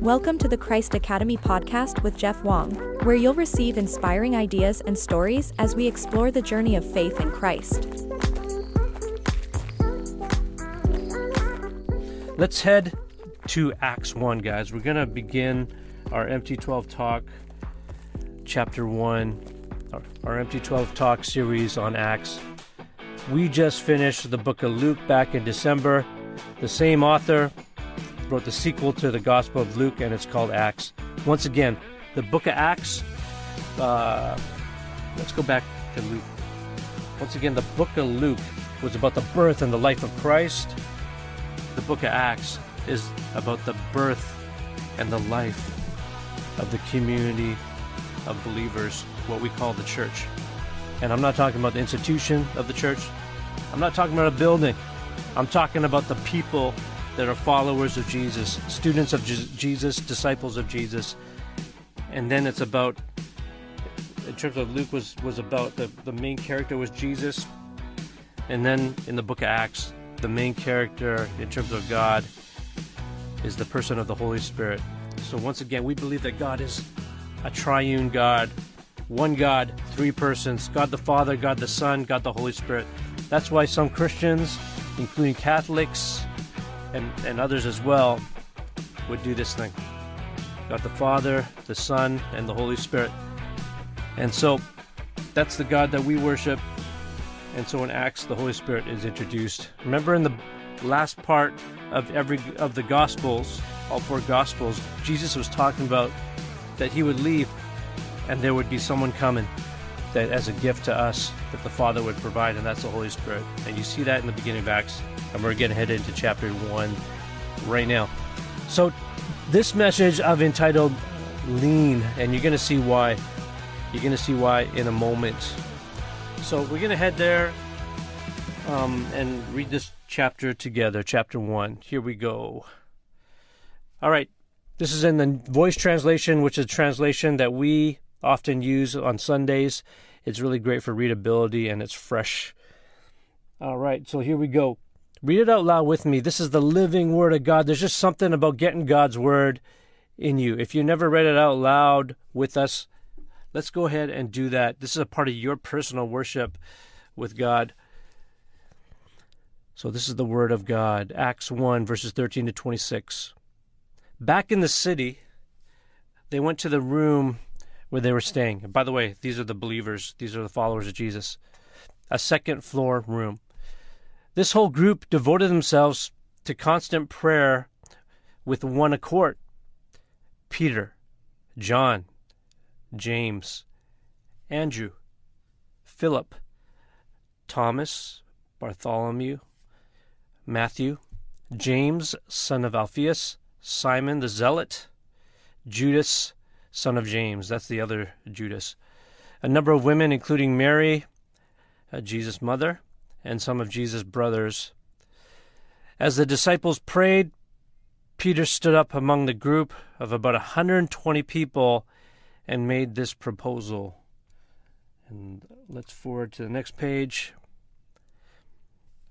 Welcome to the Christ Academy podcast with Jeff Wong, where you'll receive inspiring ideas and stories as we explore the journey of faith in Christ. Let's head to Acts 1, guys. We're going to begin our MT12 Talk, Chapter 1, our, our MT12 Talk series on Acts. We just finished the book of Luke back in December. The same author, wrote the sequel to the Gospel of Luke, and it's called Acts. Once again, the book of Acts. Uh, let's go back to Luke. Once again, the book of Luke was about the birth and the life of Christ. The book of Acts is about the birth and the life of the community of believers, what we call the church. And I'm not talking about the institution of the church. I'm not talking about a building. I'm talking about the people that are followers of Jesus, students of Jesus, disciples of Jesus. And then it's about, in terms of Luke, was, was about the, the main character was Jesus. And then in the book of Acts, the main character, in terms of God, is the person of the Holy Spirit. So once again, we believe that God is a triune God, one God, three persons God the Father, God the Son, God the Holy Spirit. That's why some Christians, including Catholics, and, and others as well would do this thing. Got the Father, the Son, and the Holy Spirit. And so that's the God that we worship. And so in Acts, the Holy Spirit is introduced. Remember in the last part of every of the Gospels, all four Gospels, Jesus was talking about that he would leave and there would be someone coming that as a gift to us that the Father would provide, and that's the Holy Spirit. And you see that in the beginning of Acts and we're getting headed into chapter one right now. So, this message I've entitled Lean, and you're going to see why. You're going to see why in a moment. So, we're going to head there um, and read this chapter together, chapter one. Here we go. All right, this is in the voice translation, which is a translation that we often use on Sundays. It's really great for readability and it's fresh. All right, so here we go. Read it out loud with me. This is the living word of God. There's just something about getting God's word in you. If you never read it out loud with us, let's go ahead and do that. This is a part of your personal worship with God. So, this is the word of God. Acts 1, verses 13 to 26. Back in the city, they went to the room where they were staying. And by the way, these are the believers, these are the followers of Jesus. A second floor room. This whole group devoted themselves to constant prayer with one accord. Peter, John, James, Andrew, Philip, Thomas, Bartholomew, Matthew, James, son of Alphaeus, Simon the Zealot, Judas, son of James. That's the other Judas. A number of women, including Mary, uh, Jesus' mother, and some of Jesus' brothers. As the disciples prayed, Peter stood up among the group of about 120 people and made this proposal. And let's forward to the next page.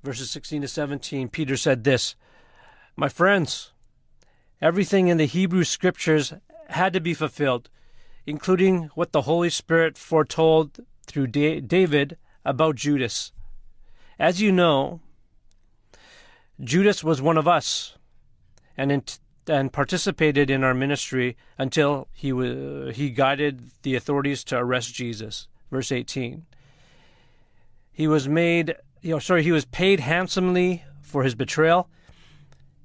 Verses 16 to 17, Peter said this My friends, everything in the Hebrew scriptures had to be fulfilled, including what the Holy Spirit foretold through David about Judas as you know, Judas was one of us and, in, and participated in our ministry until he, he guided the authorities to arrest Jesus. Verse 18. He was made, you know, sorry, he was paid handsomely for his betrayal,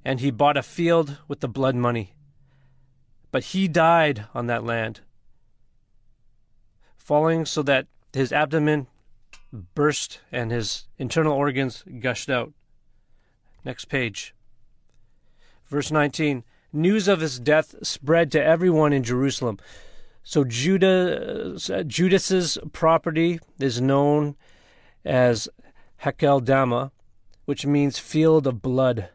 and he bought a field with the blood money. But he died on that land, falling so that his abdomen burst and his internal organs gushed out. Next page. Verse 19 News of his death spread to everyone in Jerusalem. So Judah, uh, Judas's property is known as Hakeldama, which means field of blood.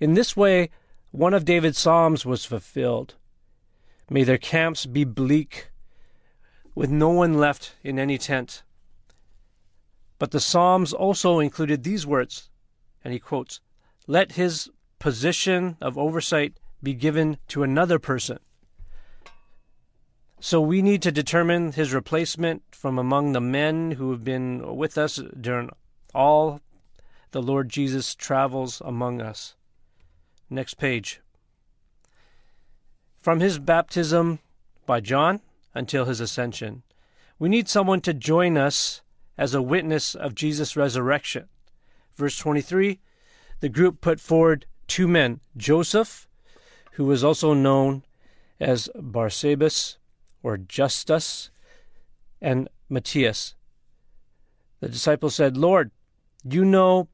In this way, one of David's psalms was fulfilled. May their camps be bleak, with no one left in any tent. But the Psalms also included these words, and he quotes, Let his position of oversight be given to another person. So we need to determine his replacement from among the men who have been with us during all the Lord Jesus travels among us. Next page. From his baptism by John until his ascension, we need someone to join us as a witness of Jesus' resurrection. Verse 23 the group put forward two men Joseph, who was also known as Barsabbas or Justus, and Matthias. The disciples said, Lord, you know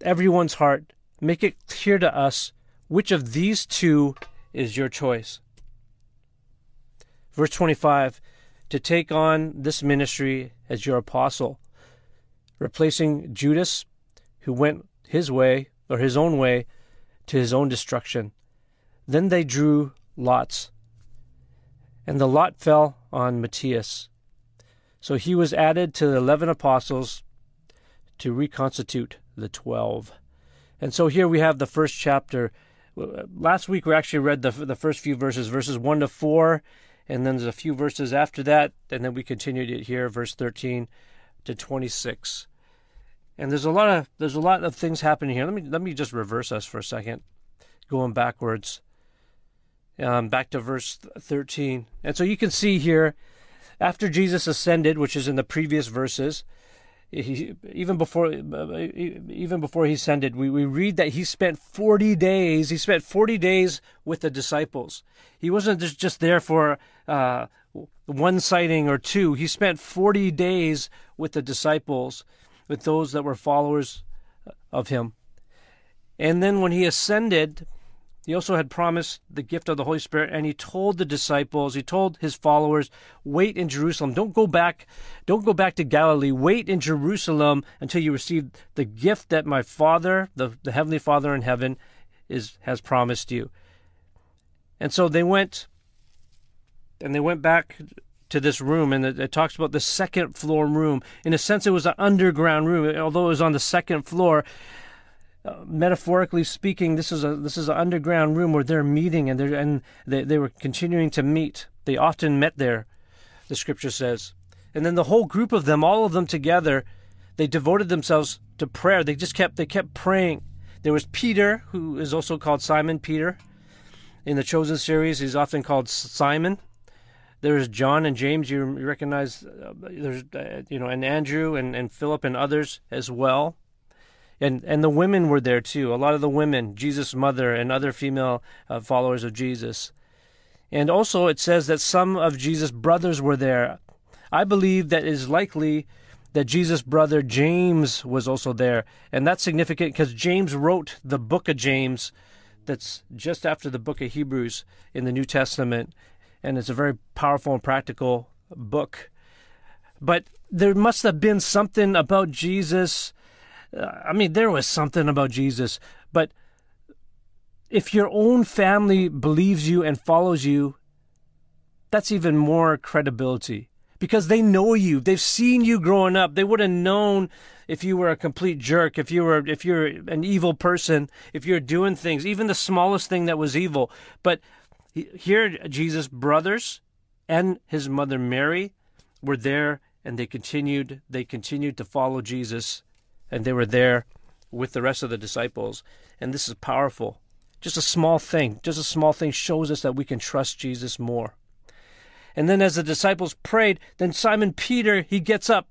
everyone's heart. Make it clear to us which of these two is your choice. Verse 25 To take on this ministry as your apostle, replacing Judas, who went his way or his own way to his own destruction. Then they drew lots, and the lot fell on Matthias. So he was added to the eleven apostles to reconstitute the twelve. And so here we have the first chapter. Last week we actually read the the first few verses, verses one to four, and then there's a few verses after that, and then we continued it here, verse thirteen to twenty six. And there's a lot of there's a lot of things happening here. Let me let me just reverse us for a second, going backwards. Um, back to verse 13. And so you can see here, after Jesus ascended, which is in the previous verses, even before even before he ascended, we, we read that he spent 40 days. He spent 40 days with the disciples. He wasn't just, just there for uh, one sighting or two. He spent 40 days with the disciples with those that were followers of him. And then when he ascended, he also had promised the gift of the Holy Spirit, and he told the disciples, he told his followers, wait in Jerusalem. Don't go back, don't go back to Galilee. Wait in Jerusalem until you receive the gift that my Father, the, the Heavenly Father in heaven, is has promised you. And so they went and they went back to this room, and it, it, talks about the second floor room. In a sense, it was an underground room, although it was on the second floor. Metaphorically speaking, this is a this is an underground room where they're meeting, and they and they, they were continuing to meet. They often met there, the scripture says, and then the whole group of them, all of them together, they devoted themselves to prayer. They just kept they kept praying. There was Peter, who is also called Simon Peter. In the Chosen series, he's often called Simon. There's John and James. You recognize uh, there's uh, you know and Andrew and, and Philip and others as well. And and the women were there too. A lot of the women, Jesus' mother and other female uh, followers of Jesus. And also it says that some of Jesus' brothers were there. I believe that it is likely that Jesus' brother James was also there. And that's significant because James wrote the book of James that's just after the book of Hebrews in the New Testament and it's a very powerful and practical book. But there must have been something about Jesus. I mean, there was something about Jesus, but if your own family believes you and follows you, that's even more credibility because they know you. They've seen you growing up. They would have known if you were a complete jerk, if you were if you're an evil person, if you're doing things, even the smallest thing that was evil. But here, Jesus' brothers and his mother Mary were there, and they continued. They continued to follow Jesus, and they were there with the rest of the disciples. And this is powerful. Just a small thing, just a small thing shows us that we can trust Jesus more. And then, as the disciples prayed, then Simon Peter he gets up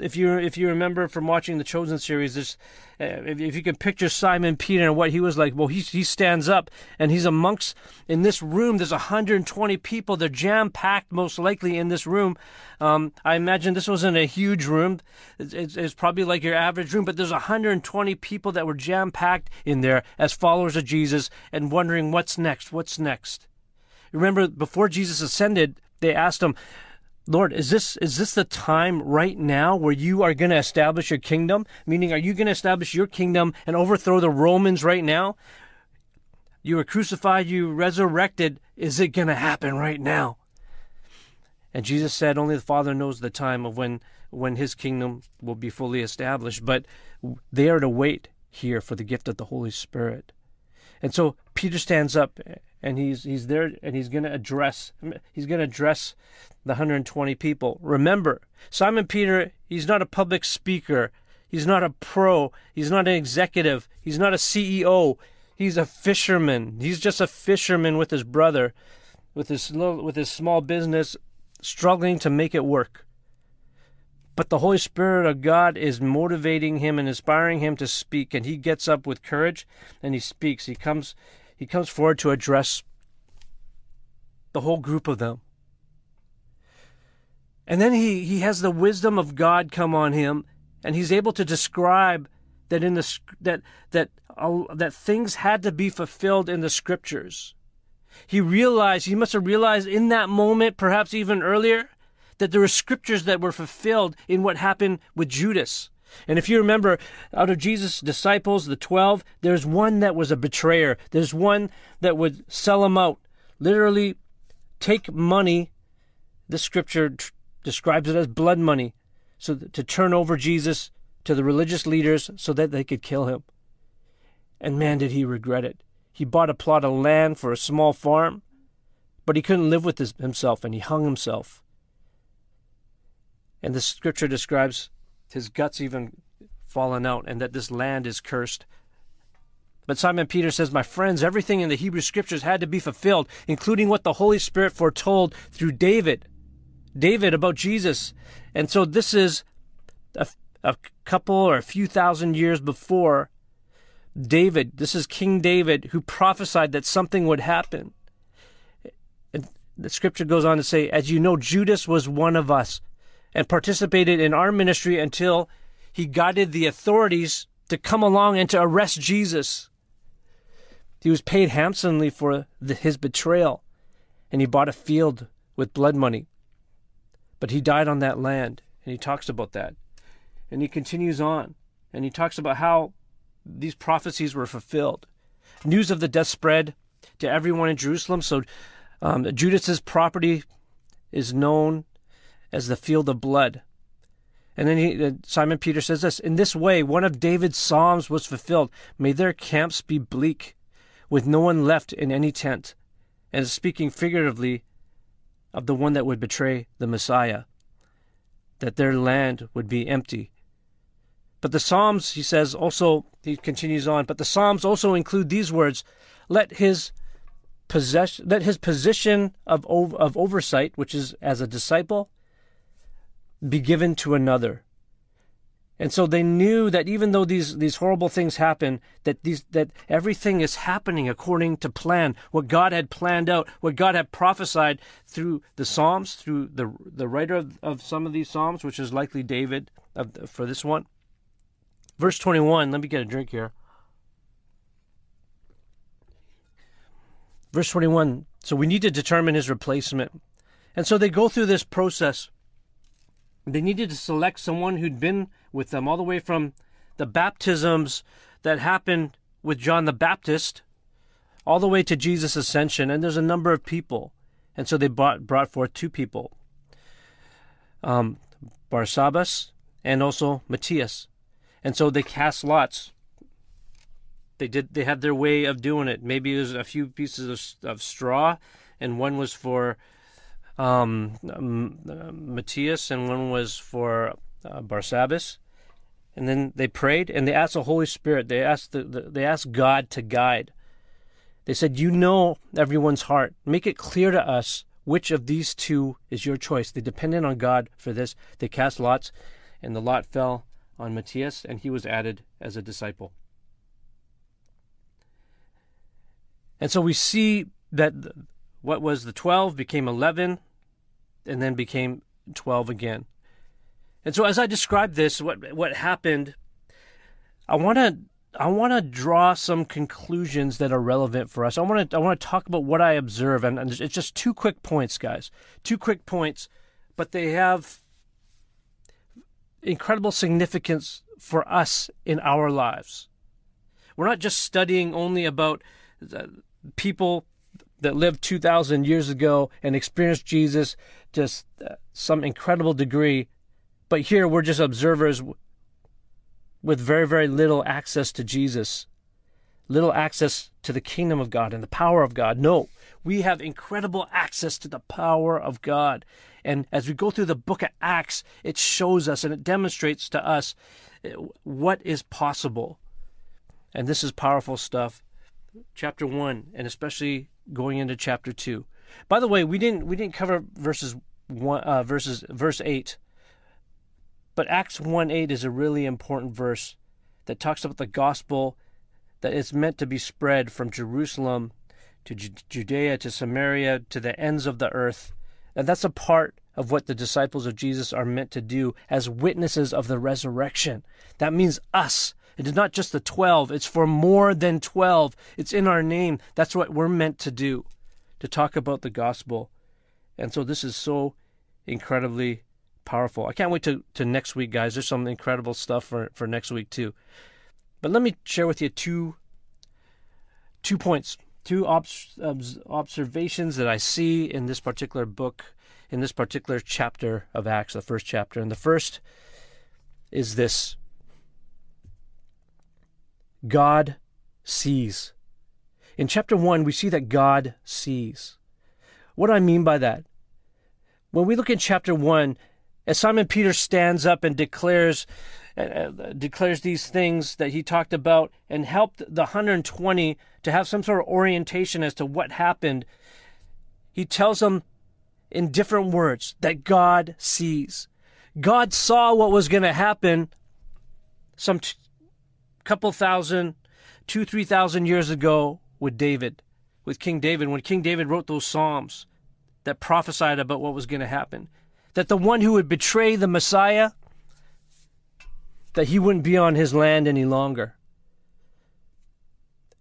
if you if you remember from watching the Chosen series, uh, if, if you can picture Simon Peter and what he was like, well, he he stands up and he's amongst in this room. There's 120 people. They're jam packed, most likely in this room. Um, I imagine this wasn't a huge room. It's, it's, it's probably like your average room, but there's 120 people that were jam packed in there as followers of Jesus and wondering what's next. What's next? Remember, before Jesus ascended, they asked him Lord, is this is this the time right now where you are going to establish your kingdom? Meaning, are you going to establish your kingdom and overthrow the Romans right now? You were crucified, you resurrected. Is it going to happen right now? And Jesus said, only the Father knows the time of when when His kingdom will be fully established. But they are to wait here for the gift of the Holy Spirit. And so Peter stands up and he's he's there and he's going to address he's going to address the 120 people. Remember, Simon Peter, he's not a public speaker. He's not a pro. He's not an executive. He's not a CEO. He's a fisherman. He's just a fisherman with his brother, with his little, with his small business, struggling to make it work. But the Holy Spirit of God is motivating him and inspiring him to speak, and he gets up with courage and he speaks. He comes he comes forward to address the whole group of them. And then he, he has the wisdom of God come on him, and he's able to describe that in the that that uh, that things had to be fulfilled in the scriptures. He realized he must have realized in that moment, perhaps even earlier, that there were scriptures that were fulfilled in what happened with Judas. And if you remember, out of Jesus' disciples, the 12, there's one that was a betrayer. There's one that would sell him out, literally take money. The scripture t- describes it as blood money, so to turn over Jesus to the religious leaders so that they could kill him. And man, did he regret it. He bought a plot of land for a small farm, but he couldn't live with his, himself and he hung himself. And the scripture describes his guts even fallen out and that this land is cursed. But Simon Peter says, My friends, everything in the Hebrew scriptures had to be fulfilled, including what the Holy Spirit foretold through David. David about Jesus. And so this is a, a couple or a few thousand years before David. This is King David who prophesied that something would happen. And the scripture goes on to say, As you know, Judas was one of us and participated in our ministry until he guided the authorities to come along and to arrest Jesus. He was paid handsomely for the, his betrayal, and he bought a field with blood money. But he died on that land, and he talks about that. And he continues on, and he talks about how these prophecies were fulfilled. News of the death spread to everyone in Jerusalem, so um, Judas's property is known as the field of blood. And then he, uh, Simon Peter says this In this way, one of David's psalms was fulfilled. May their camps be bleak, with no one left in any tent. And speaking figuratively of the one that would betray the Messiah, that their land would be empty. But the Psalms, he says, also, he continues on, but the Psalms also include these words Let his possession, let his position of, of oversight, which is as a disciple, be given to another. And so they knew that even though these, these horrible things happen, that these that everything is happening according to plan, what God had planned out, what God had prophesied through the Psalms, through the the writer of, of some of these Psalms, which is likely David of, for this one. Verse 21, let me get a drink here. Verse 21, so we need to determine his replacement. And so they go through this process they needed to select someone who'd been with them all the way from the baptisms that happened with John the Baptist all the way to Jesus' ascension. And there's a number of people. And so they brought, brought forth two people um, Barsabbas and also Matthias. And so they cast lots. They did. They had their way of doing it. Maybe it was a few pieces of, of straw, and one was for um, Matthias, and one was for uh, Barsabbas. And then they prayed and they asked the Holy Spirit. They asked the, the, they asked God to guide. They said, "You know everyone's heart. Make it clear to us which of these two is your choice." They depended on God for this. They cast lots, and the lot fell on Matthias, and he was added as a disciple. And so we see that what was the 12 became 11 and then became 12 again. And so as I describe this, what what happened, I want to I want to draw some conclusions that are relevant for us. I want to I want to talk about what I observe and, and it's just two quick points, guys. Two quick points, but they have incredible significance for us in our lives. We're not just studying only about people that lived 2,000 years ago and experienced Jesus just uh, some incredible degree, but here we're just observers with very, very little access to Jesus. little access to the kingdom of God and the power of God. No, we have incredible access to the power of God. And as we go through the book of Acts, it shows us and it demonstrates to us uh, what is possible. And this is powerful stuff. Chapter 1 and especially going into chapter 2. By the way, we didn't we didn't cover verses 1 uh, verses verse 8. But Acts 1 8 is a really important verse that talks about the gospel that is meant to be spread from Jerusalem to Judea to Samaria to the ends of the earth. And that's a part of what the disciples of Jesus are meant to do as witnesses of the resurrection. That means us. It is not just the 12, it's for more than 12. It's in our name. That's what we're meant to do, to talk about the gospel. And so this is so incredibly powerful. I can't wait to, to next week, guys. There's some incredible stuff for, for next week, too. But let me share with you two, two points, two observations that I see in this particular book in this particular chapter of Acts, the first chapter. And the first is this God sees. In chapter 1, we see that God sees. What do I mean by that? When we look in chapter 1, as Simon Peter stands up and declares uh, declares these things that he talked about and helped the 120 to have some sort of orientation as to what happened, he tells them in different words that God sees. God saw what was going to happen some t- couple thousand, two, three thousand years ago with David, with King David, when King David wrote those Psalms that prophesied about what was going to happen. That the one who would betray the Messiah, that he wouldn't be on his land any longer.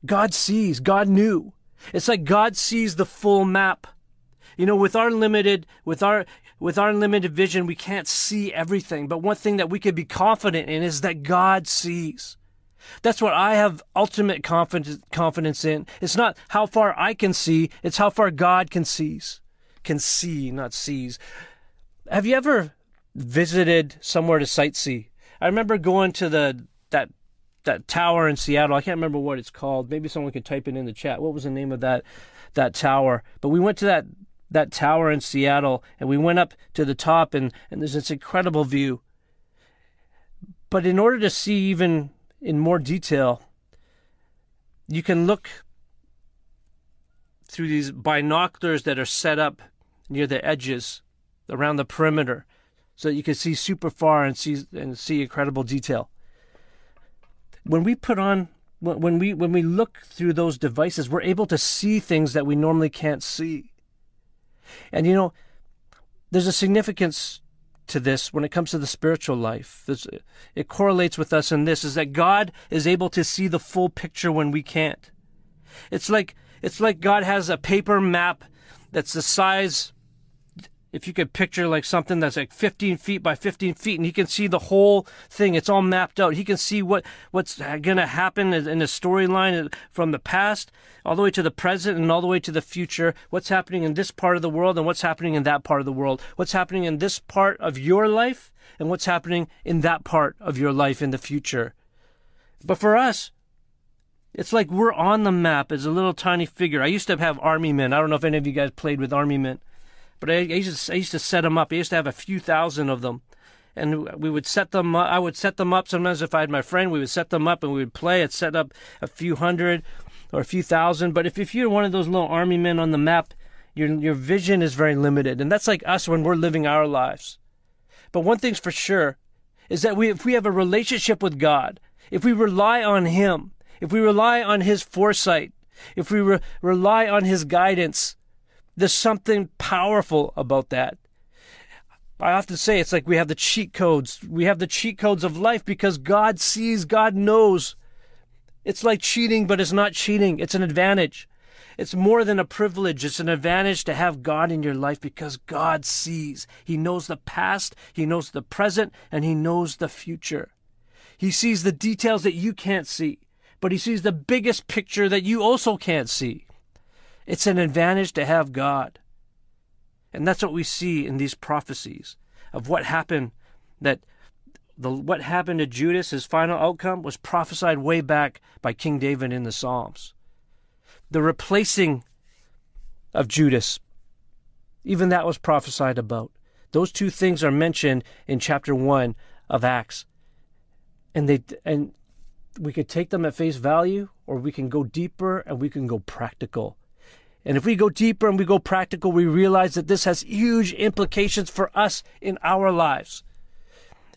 God sees, God knew. It's like God sees the full map. You know, with our limited, with our, with our limited vision, we can't see everything. But one thing that we can be confident in is that God sees. That's what I have ultimate confidence, confidence in. It's not how far I can see, it's how far God can sees. Can see, not sees. Have you ever visited somewhere to sightsee? I remember going to the that that tower in Seattle. I can't remember what it's called. Maybe someone could type it in the chat. What was the name of that that tower? But we went to that that tower in Seattle and we went up to the top and, and there's this incredible view. But in order to see even in more detail, you can look through these binoculars that are set up near the edges around the perimeter so that you can see super far and see and see incredible detail. When we put on when we when we look through those devices, we're able to see things that we normally can't see. And you know, there's a significance to this when it comes to the spiritual life. It correlates with us in this is that God is able to see the full picture when we can't. It's like it's like God has a paper map that's the size if you could picture like something that's like 15 feet by 15 feet and he can see the whole thing it's all mapped out he can see what what's going to happen in the storyline from the past all the way to the present and all the way to the future what's happening in this part of the world and what's happening in that part of the world what's happening in this part of your life and what's happening in that part of your life in the future but for us it's like we're on the map as a little tiny figure. I used to have army men. I don't know if any of you guys played with army men. But I, I, used to, I used to set them up. I used to have a few thousand of them. And we would set them. I would set them up. Sometimes if I had my friend, we would set them up and we would play. I'd set up a few hundred or a few thousand. But if, if you're one of those little army men on the map, your, your vision is very limited. And that's like us when we're living our lives. But one thing's for sure is that we, if we have a relationship with God, if we rely on Him, if we rely on His foresight, if we re- rely on His guidance, there's something powerful about that. I often say it's like we have the cheat codes. We have the cheat codes of life because God sees, God knows. It's like cheating, but it's not cheating. It's an advantage. It's more than a privilege. It's an advantage to have God in your life because God sees. He knows the past, He knows the present, and He knows the future. He sees the details that you can't see, but He sees the biggest picture that you also can't see. It's an advantage to have God. And that's what we see in these prophecies of what happened that the what happened to Judas, his final outcome, was prophesied way back by King David in the Psalms. The replacing of Judas, even that was prophesied about. Those two things are mentioned in chapter one of Acts, and they and we could take them at face value, or we can go deeper and we can go practical. And if we go deeper and we go practical, we realize that this has huge implications for us in our lives.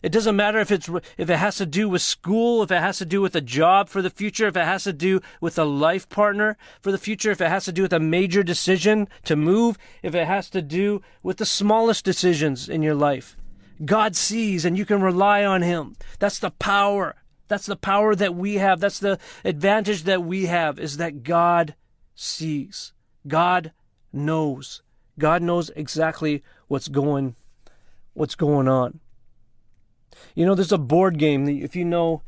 It doesn't matter if it's if it has to do with school, if it has to do with a job for the future, if it has to do with a life partner for the future, if it has to do with a major decision to move, if it has to do with the smallest decisions in your life. God sees and you can rely on him. That's the power. That's the power that we have. That's the advantage that we have is that God sees. God knows. God knows exactly what's going what's going on. You know, there's a board game that if you know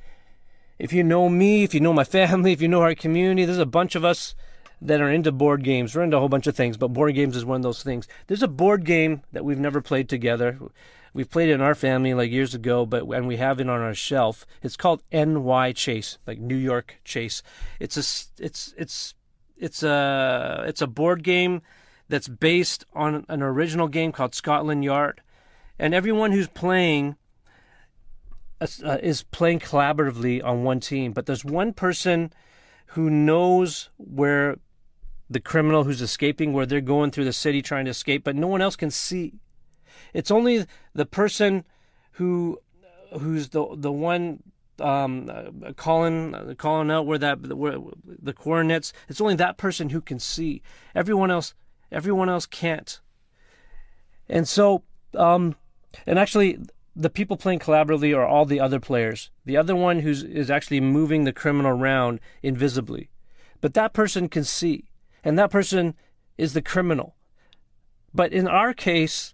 if you know me, if you know my family, if you know our community, there's a bunch of us that are into board games. We're into a whole bunch of things, but board games is one of those things. There's a board game that we've never played together. We've played it in our family like years ago, but and we have it on our shelf. It's called NY Chase, like New York Chase. It's a it's it's it's a it's a board game that's based on an original game called Scotland Yard, and everyone who's playing uh, is playing collaboratively on one team. But there's one person who knows where the criminal who's escaping, where they're going through the city trying to escape, but no one else can see. It's only the person who who's the the one um, uh, calling calling out where that where the coordinates. It's only that person who can see. Everyone else, everyone else can't. And so, um, and actually, the people playing collaboratively are all the other players. The other one who's is actually moving the criminal around invisibly, but that person can see, and that person is the criminal. But in our case,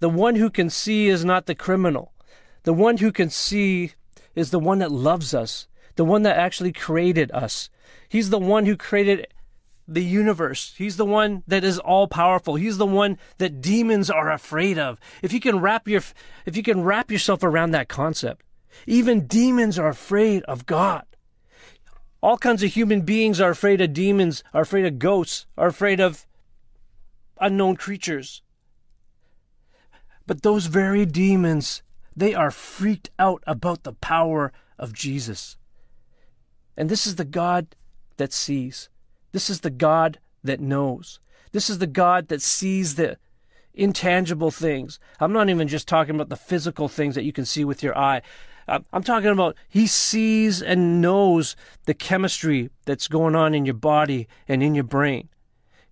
the one who can see is not the criminal. The one who can see is the one that loves us, the one that actually created us. He's the one who created the universe. He's the one that is all powerful. He's the one that demons are afraid of. If you can wrap your if you can wrap yourself around that concept, even demons are afraid of God. All kinds of human beings are afraid of demons, are afraid of ghosts, are afraid of unknown creatures. But those very demons they are freaked out about the power of Jesus. And this is the God that sees. This is the God that knows. This is the God that sees the intangible things. I'm not even just talking about the physical things that you can see with your eye. I'm talking about He sees and knows the chemistry that's going on in your body and in your brain.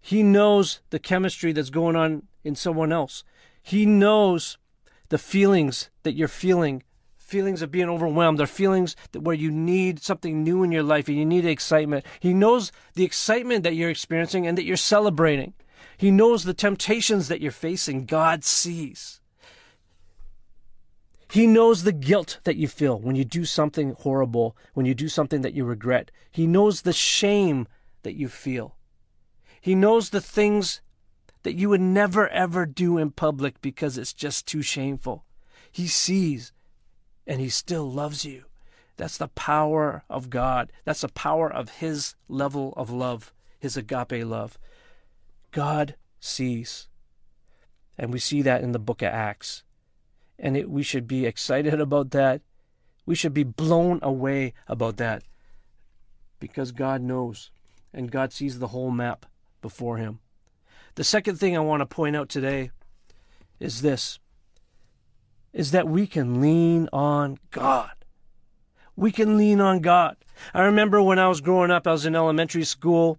He knows the chemistry that's going on in someone else. He knows the feelings that you're feeling feelings of being overwhelmed or feelings that where you need something new in your life and you need excitement. He knows the excitement that you're experiencing and that you're celebrating. He knows the temptations that you're facing. God sees. He knows the guilt that you feel when you do something horrible when you do something that you regret. He knows the shame that you feel. He knows the things that you would never ever do in public because it's just too shameful. He sees and he still loves you. That's the power of God. That's the power of his level of love, his agape love. God sees. And we see that in the book of Acts. And it, we should be excited about that. We should be blown away about that because God knows and God sees the whole map before him. The second thing I want to point out today is this is that we can lean on God. We can lean on God. I remember when I was growing up, I was in elementary school.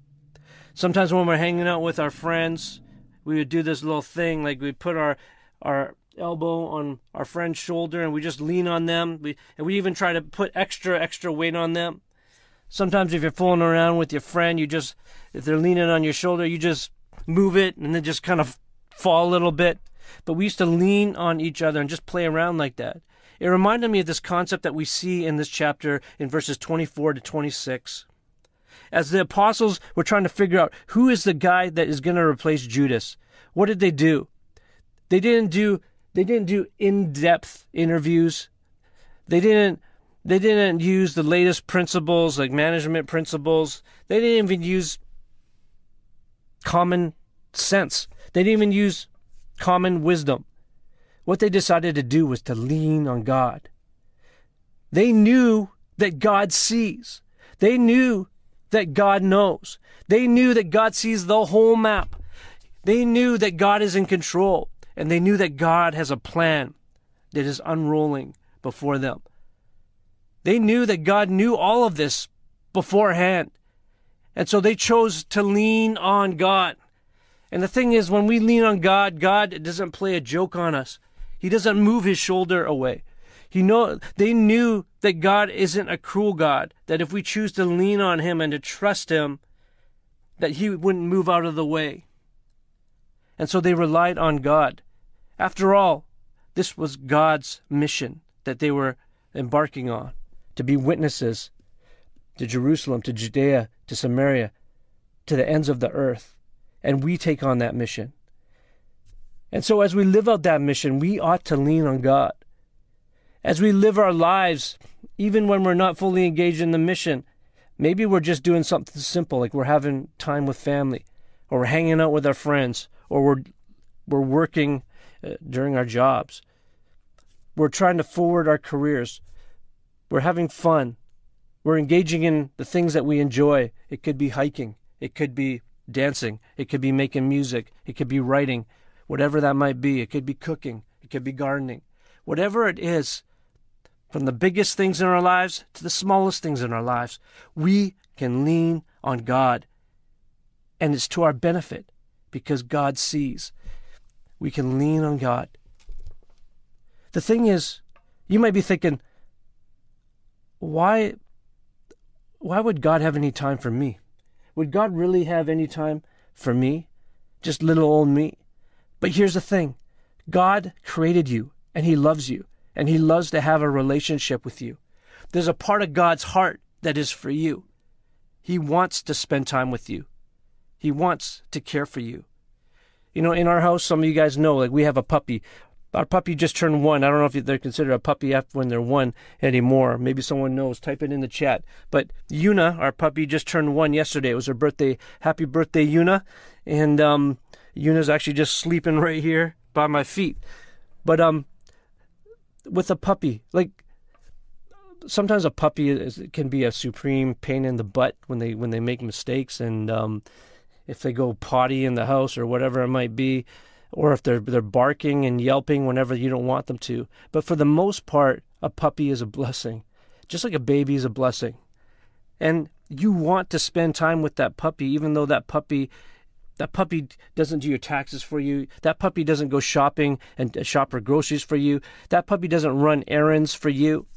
Sometimes when we're hanging out with our friends, we would do this little thing like we'd put our our elbow on our friend's shoulder and we just lean on them. We and we even try to put extra extra weight on them. Sometimes if you're fooling around with your friend, you just if they're leaning on your shoulder, you just move it and then just kind of fall a little bit. But we used to lean on each other and just play around like that. It reminded me of this concept that we see in this chapter in verses 24 to 26. As the apostles were trying to figure out who is the guy that is going to replace Judas, what did they do? They didn't do they didn't do in-depth interviews. They didn't they didn't use the latest principles like management principles. They didn't even use common sense. They didn't even use common wisdom. What they decided to do was to lean on God. They knew that God sees. They knew that God knows. They knew that God sees the whole map. They knew that God is in control. And they knew that God has a plan that is unrolling before them. They knew that God knew all of this beforehand. And so they chose to lean on God. And the thing is, when we lean on God, God doesn't play a joke on us. He doesn't move his shoulder away. He know they knew that God isn't a cruel God, that if we choose to lean on him and to trust him, that he wouldn't move out of the way. And so they relied on God. After all, this was God's mission that they were embarking on to be witnesses to Jerusalem, to Judea, to Samaria, to the ends of the earth. And we take on that mission. And so, as we live out that mission, we ought to lean on God. As we live our lives, even when we're not fully engaged in the mission, maybe we're just doing something simple, like we're having time with family, or we're hanging out with our friends, or we're, we're working uh, during our jobs. We're trying to forward our careers. We're having fun. We're engaging in the things that we enjoy. It could be hiking. It could be dancing. It could be making music. It could be writing, whatever that might be. It could be cooking. It could be gardening. Whatever it is, from the biggest things in our lives to the smallest things in our lives, we can lean on God. And it's to our benefit because God sees. We can lean on God. The thing is, you might be thinking, why why would God have any time for me? Would God really have any time for me? Just little old me? But here's the thing God created you, and He loves you, and He loves to have a relationship with you. There's a part of God's heart that is for you. He wants to spend time with you, He wants to care for you. You know, in our house, some of you guys know, like we have a puppy. Our puppy just turned one. I don't know if they're considered a puppy after when they're one anymore. Maybe someone knows. Type it in the chat. But Yuna, our puppy, just turned one yesterday. It was her birthday. Happy birthday, Yuna. And um, Yuna's actually just sleeping right here by my feet. But um, with a puppy, like sometimes a puppy is, can be a supreme pain in the butt when they when they make mistakes and um, if they go potty in the house or whatever it might be or if they're they're barking and yelping whenever you don't want them to. But for the most part, a puppy is a blessing. Just like a baby is a blessing. And you want to spend time with that puppy even though that puppy that puppy doesn't do your taxes for you. That puppy doesn't go shopping and uh, shop for groceries for you. That puppy doesn't run errands for you.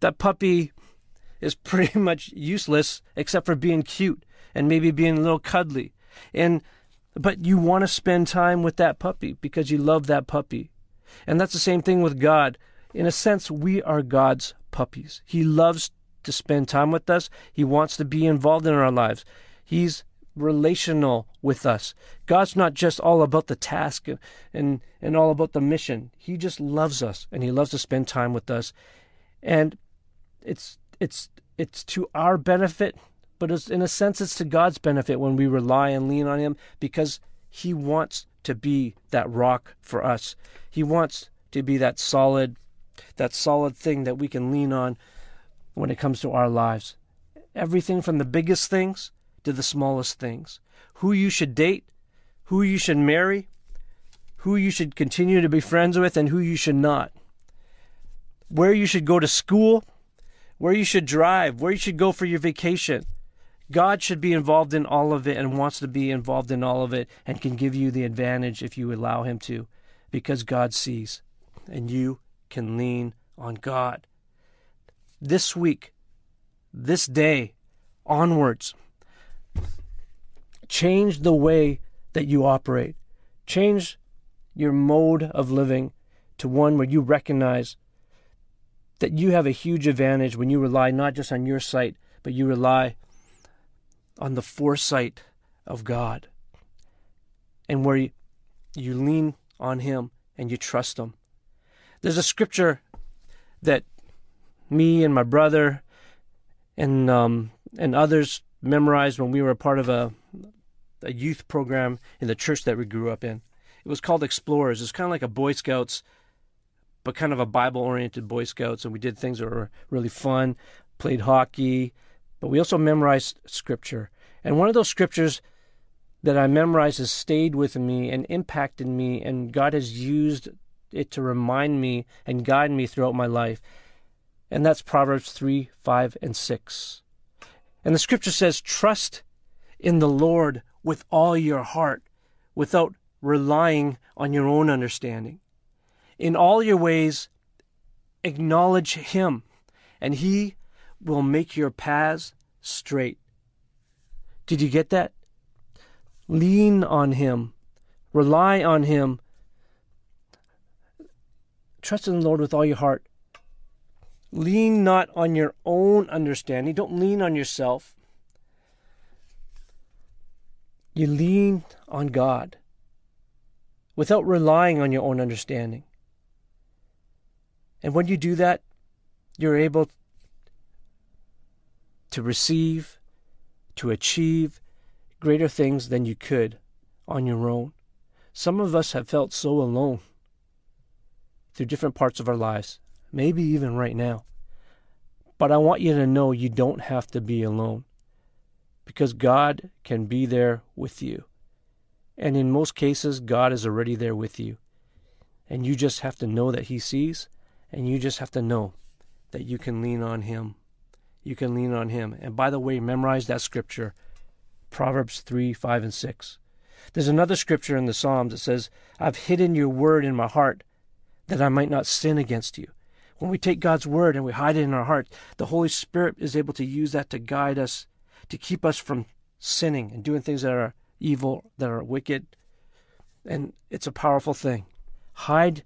That puppy is pretty much useless except for being cute and maybe being a little cuddly. And but you want to spend time with that puppy because you love that puppy. And that's the same thing with God. In a sense, we are God's puppies. He loves to spend time with us. He wants to be involved in our lives. He's relational with us. God's not just all about the task and, and all about the mission. He just loves us and he loves to spend time with us. And it's it's it's to our benefit but in a sense, it's to God's benefit when we rely and lean on Him because He wants to be that rock for us. He wants to be that solid, that solid thing that we can lean on when it comes to our lives. Everything from the biggest things to the smallest things. Who you should date, who you should marry, who you should continue to be friends with, and who you should not. Where you should go to school, where you should drive, where you should go for your vacation God should be involved in all of it and wants to be involved in all of it and can give you the advantage if you allow Him to because God sees and you can lean on God. This week, this day, onwards, change the way that you operate. Change your mode of living to one where you recognize that you have a huge advantage when you rely not just on your sight, but you rely on the foresight of God and where you, you lean on Him and you trust Him. There's a scripture that me and my brother and um, and others memorized when we were a part of a a youth program in the church that we grew up in. It was called Explorers. It's kind of like a Boy Scouts, but kind of a Bible oriented Boy Scouts. And we did things that were really fun, played hockey, but we also memorized scripture. And one of those scriptures that I memorized has stayed with me and impacted me, and God has used it to remind me and guide me throughout my life. And that's Proverbs 3, 5, and 6. And the scripture says, Trust in the Lord with all your heart, without relying on your own understanding. In all your ways, acknowledge Him, and He will make your paths straight. Did you get that? Lean on Him, rely on Him. Trust in the Lord with all your heart. Lean not on your own understanding. Don't lean on yourself. You lean on God without relying on your own understanding. And when you do that, you're able to receive, to achieve greater things than you could on your own. Some of us have felt so alone through different parts of our lives, maybe even right now. But I want you to know you don't have to be alone because God can be there with you. And in most cases, God is already there with you. And you just have to know that He sees, and you just have to know that you can lean on Him. You can lean on Him. And by the way, memorize that scripture Proverbs 3 5 and 6. There's another scripture in the Psalms that says, I've hidden your word in my heart that I might not sin against you. When we take God's word and we hide it in our heart, the Holy Spirit is able to use that to guide us to keep us from sinning and doing things that are evil, that are wicked. And it's a powerful thing. Hide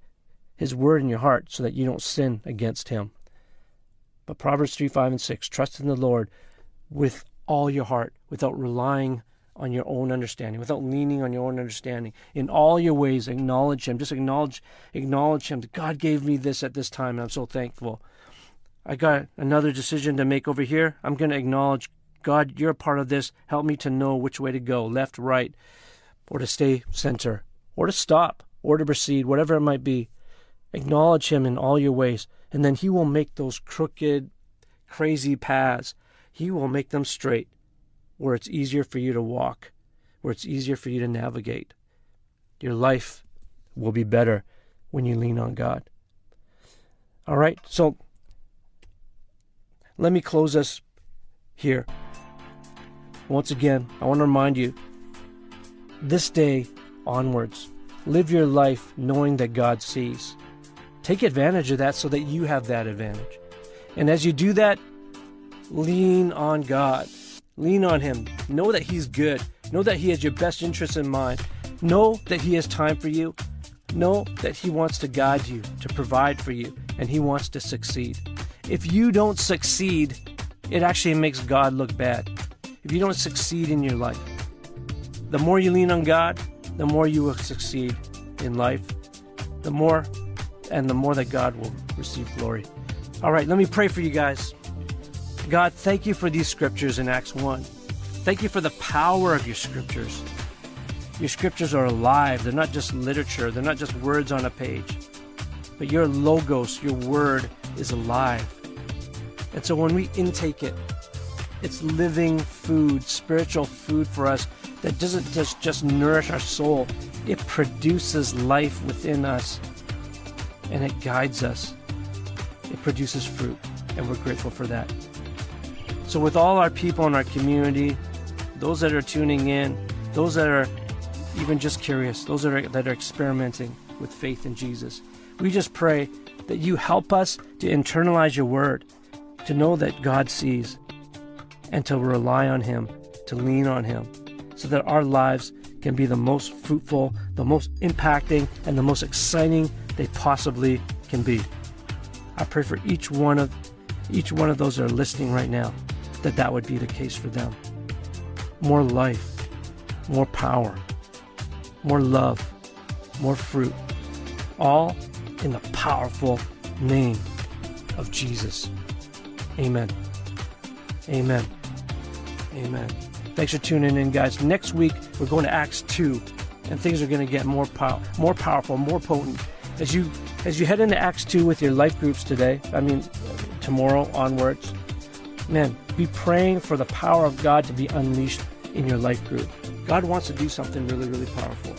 his word in your heart so that you don't sin against him. But Proverbs 3 5 and 6 trust in the Lord with all your heart without relying on your own understanding, without leaning on your own understanding. In all your ways, acknowledge Him. Just acknowledge, acknowledge Him. God gave me this at this time, and I'm so thankful. I got another decision to make over here. I'm going to acknowledge God, you're a part of this. Help me to know which way to go, left, right, or to stay center, or to stop, or to proceed, whatever it might be. Acknowledge Him in all your ways, and then He will make those crooked, crazy paths, He will make them straight, where it's easier for you to walk, where it's easier for you to navigate. Your life will be better when you lean on God. All right, so let me close us here. Once again, I want to remind you this day onwards, live your life knowing that God sees. Take advantage of that so that you have that advantage. And as you do that, lean on God. Lean on Him. Know that He's good. Know that He has your best interests in mind. Know that He has time for you. Know that He wants to guide you, to provide for you, and He wants to succeed. If you don't succeed, it actually makes God look bad if you don't succeed in your life. The more you lean on God, the more you will succeed in life. The more and the more that God will receive glory. All right, let me pray for you guys. God, thank you for these scriptures in Acts 1. Thank you for the power of your scriptures. Your scriptures are alive. They're not just literature, they're not just words on a page. But your logos, your word, is alive. And so when we intake it, it's living food, spiritual food for us that doesn't just, just nourish our soul, it produces life within us and it guides us. It produces fruit, and we're grateful for that. So, with all our people in our community, those that are tuning in, those that are even just curious, those that are, that are experimenting with faith in Jesus, we just pray that you help us to internalize your word, to know that God sees, and to rely on Him, to lean on Him, so that our lives can be the most fruitful, the most impacting, and the most exciting they possibly can be. I pray for each one of each one of those that are listening right now that that would be the case for them. More life, more power, more love, more fruit, all in the powerful name of Jesus. Amen. Amen. Amen. Thanks for tuning in, guys. Next week, we're going to Acts 2, and things are going to get more, pow- more powerful, more potent. As you, as you head into Acts 2 with your life groups today, I mean, tomorrow onwards, man, be praying for the power of God to be unleashed in your life group. God wants to do something really, really powerful.